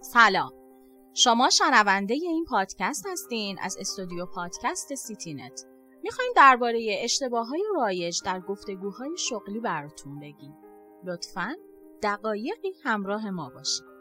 سلام. شما شنونده این پادکست هستین از استودیو پادکست سیتی نت می‌خوایم درباره اشتباه های رایج در گفتگوهای شغلی براتون بگیم. لطفا دقایقی همراه ما باشید.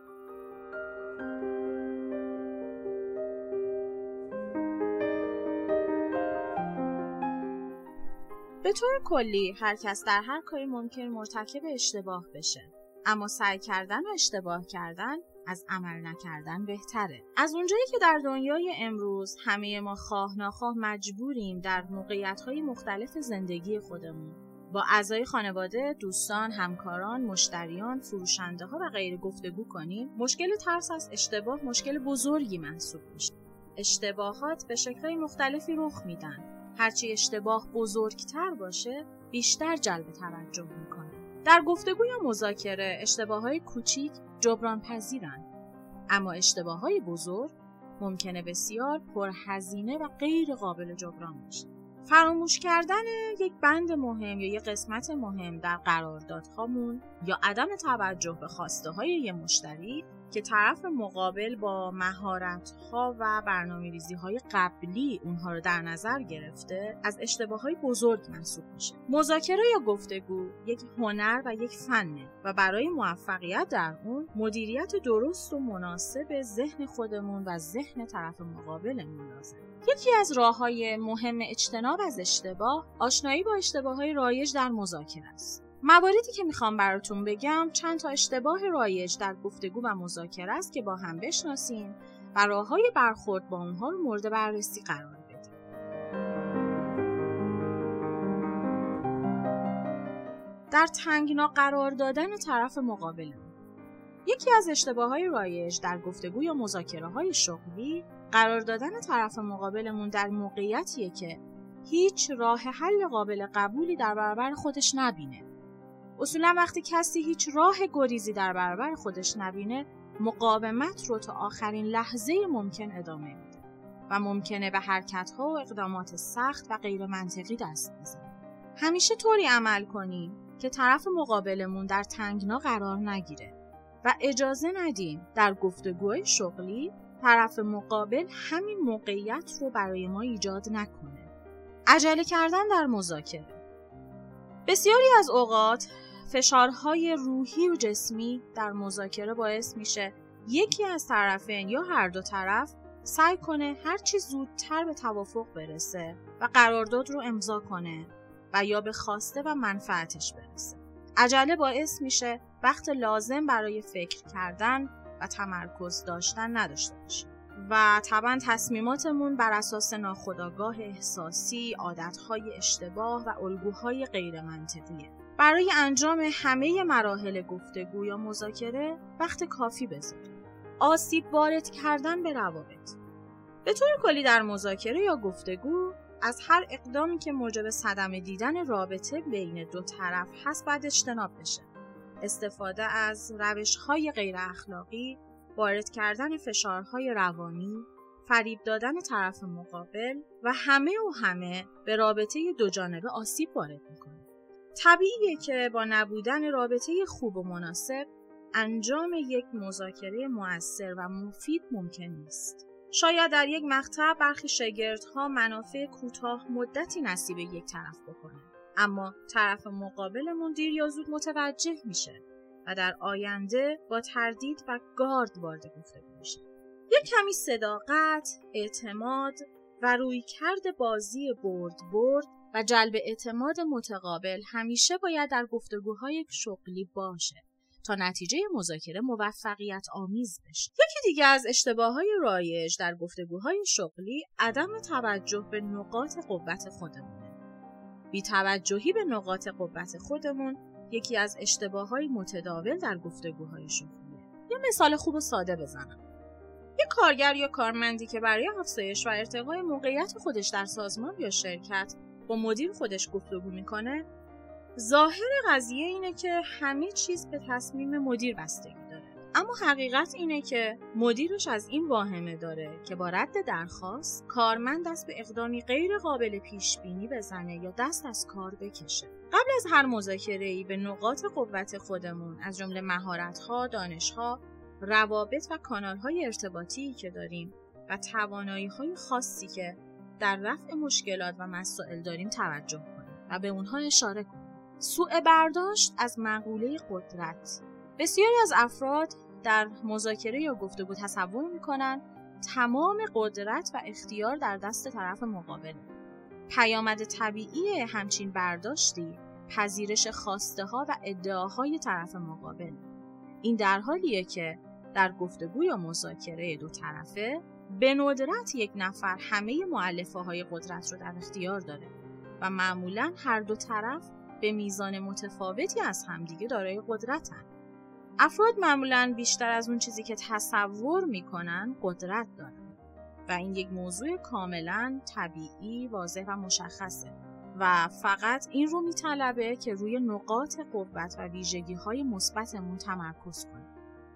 به طور کلی هر کس در هر کاری ممکن مرتکب اشتباه بشه. اما سعی کردن و اشتباه کردن از عمل نکردن بهتره. از اونجایی که در دنیای امروز همه ما خواه ناخواه مجبوریم در موقعیت مختلف زندگی خودمون با اعضای خانواده، دوستان، همکاران، مشتریان، فروشنده ها و غیر گفتگو کنیم مشکل ترس از اشتباه مشکل بزرگی محسوب میشه. اشتباهات به شکلهای مختلفی رخ میدن. هرچی اشتباه بزرگتر باشه بیشتر جلب توجه می‌کنه. در گفتگو یا مذاکره اشتباه های کوچیک جبران پذیرن اما اشتباه های بزرگ ممکنه بسیار پرهزینه و غیر قابل جبران باشه فراموش کردن یک بند مهم یا یک قسمت مهم در قراردادهامون یا عدم توجه به خواسته های یه مشتری که طرف مقابل با مهارت ها و برنامه ریزی های قبلی اونها رو در نظر گرفته از اشتباه های بزرگ محسوب میشه. مذاکره یا گفتگو یک هنر و یک فنه و برای موفقیت در اون مدیریت درست و مناسب ذهن خودمون و ذهن طرف مقابلمون لازم یکی از راه های مهم اجتناب از اشتباه آشنایی با اشتباه های رایج در مذاکره است. مواردی که می‌خوام براتون بگم چند تا اشتباه رایج در گفتگو و مذاکره است که با هم بشناسیم و راه های برخورد با اونها رو مورد بررسی قرار بدیم. در تنگنا قرار دادن طرف مقابل یکی از اشتباه های رایج در گفتگو یا مذاکره های شغلی قرار دادن طرف مقابلمون در موقعیتیه که هیچ راه حل قابل قبولی در برابر خودش نبینه اصولا وقتی کسی هیچ راه گریزی در برابر خودش نبینه مقاومت رو تا آخرین لحظه ممکن ادامه میده و ممکنه به حرکت ها و اقدامات سخت و غیر منطقی دست بزنه. همیشه طوری عمل کنیم که طرف مقابلمون در تنگنا قرار نگیره و اجازه ندیم در گفتگوهای شغلی طرف مقابل همین موقعیت رو برای ما ایجاد نکنه. عجله کردن در مذاکره. بسیاری از اوقات فشارهای روحی و جسمی در مذاکره باعث میشه یکی از طرفین یا هر دو طرف سعی کنه هرچی زودتر به توافق برسه و قرارداد رو امضا کنه و یا به خواسته و منفعتش برسه. عجله باعث میشه وقت لازم برای فکر کردن و تمرکز داشتن نداشته باشیم. و طبعا تصمیماتمون بر اساس ناخودآگاه احساسی، عادتهای اشتباه و الگوهای غیر منطقیه. برای انجام همه مراحل گفتگو یا مذاکره وقت کافی بذارید. آسیب وارد کردن به روابط به طور کلی در مذاکره یا گفتگو از هر اقدامی که موجب صدمه دیدن رابطه بین دو طرف هست باید اجتناب بشه. استفاده از روش های غیر اخلاقی، وارد کردن فشارهای روانی، فریب دادن طرف مقابل و همه و همه به رابطه دو جانبه آسیب وارد می‌کنه. طبیعیه که با نبودن رابطه خوب و مناسب انجام یک مذاکره موثر و مفید ممکن نیست. شاید در یک مقطع برخی شاگردها منافع کوتاه مدتی نصیب یک طرف بکنه اما طرف مقابلمون دیر یا زود متوجه میشه و در آینده با تردید و گارد وارد گفتگو میشه یک کمی صداقت، اعتماد و روی کرد بازی برد برد و جلب اعتماد متقابل همیشه باید در گفتگوهای شغلی باشه تا نتیجه مذاکره موفقیت آمیز بشه. یکی دیگه از اشتباه های رایج در گفتگوهای شغلی عدم توجه به نقاط قوت خودمونه. بی توجهی به نقاط قوت خودمون یکی از اشتباه های متداول در گفتگوهای شغلیه. یه مثال خوب و ساده بزنم. یک کارگر یا کارمندی که برای افزایش و ارتقای موقعیت خودش در سازمان یا شرکت با مدیر خودش گفتگو می‌کنه ظاهر قضیه اینه که همه چیز به تصمیم مدیر بستگی داره اما حقیقت اینه که مدیرش از این واهمه داره که با رد درخواست کارمند دست به اقدامی غیر قابل پیش بینی بزنه یا دست از کار بکشه. قبل از هر مذاکره ای به نقاط قوت خودمون از جمله مهارت‌ها، دانش‌ها، روابط و کانال‌های ارتباطی که داریم و توانایی‌های خاصی که در رفع مشکلات و مسائل داریم توجه کنیم و به اونها اشاره کنیم. سوء برداشت از مقوله قدرت. بسیاری از افراد در مذاکره یا گفتگو تصور می‌کنن تمام قدرت و اختیار در دست طرف مقابل. پیامد طبیعی همچین برداشتی پذیرش خواسته ها و ادعاهای طرف مقابل. این در حالیه که در گفتگو یا مذاکره دو طرفه به ندرت یک نفر همه معلفه های قدرت رو در اختیار داره و معمولا هر دو طرف به میزان متفاوتی از همدیگه دارای قدرتن افراد معمولا بیشتر از اون چیزی که تصور می‌کنن قدرت دارن و این یک موضوع کاملا طبیعی، واضح و مشخصه و فقط این رو میطلبه که روی نقاط قوت و ویژگی های مثبتمون تمرکز کنیم.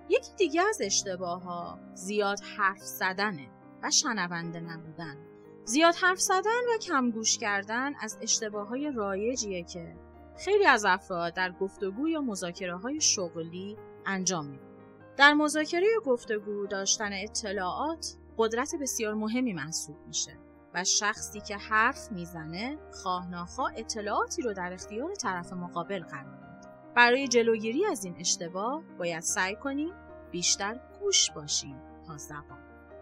یکی دیگه از اشتباه ها زیاد حرف زدنه و شنونده نبودن. زیاد حرف زدن و کم گوش کردن از اشتباه های رایجیه که خیلی از افراد در گفتگو یا مذاکره های شغلی انجام میده. در مذاکره گفتگو داشتن اطلاعات قدرت بسیار مهمی محسوب میشه و شخصی که حرف می‌زنه خواه ناخواه اطلاعاتی رو در اختیار طرف مقابل قرار میده. برای جلوگیری از این اشتباه باید سعی کنیم بیشتر گوش باشیم تا زبان.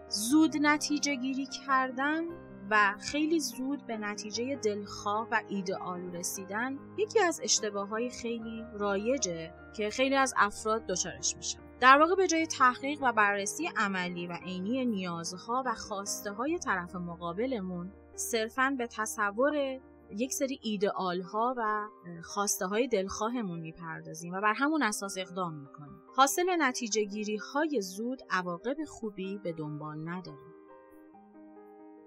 زود نتیجه گیری کردن و خیلی زود به نتیجه دلخواه و ایدئال رسیدن یکی از اشتباه های خیلی رایجه که خیلی از افراد دچارش میشن در واقع به جای تحقیق و بررسی عملی و عینی نیازها و خواسته های طرف مقابلمون صرفا به تصور یک سری ایدئال ها و خواسته های دلخواهمون می‌پردازیم و بر همون اساس اقدام می‌کنیم حاصل نتیجه گیری های زود عواقب خوبی به دنبال نداره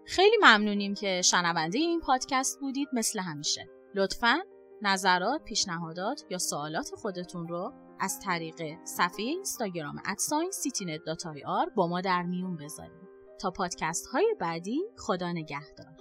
خیلی ممنونیم که شنونده این پادکست بودید مثل همیشه. لطفا نظرات، پیشنهادات یا سوالات خودتون رو از طریق صفحه اینستاگرام at sign سیتینت با ما در میون بذارید. تا پادکست های بعدی خدا نگهدار.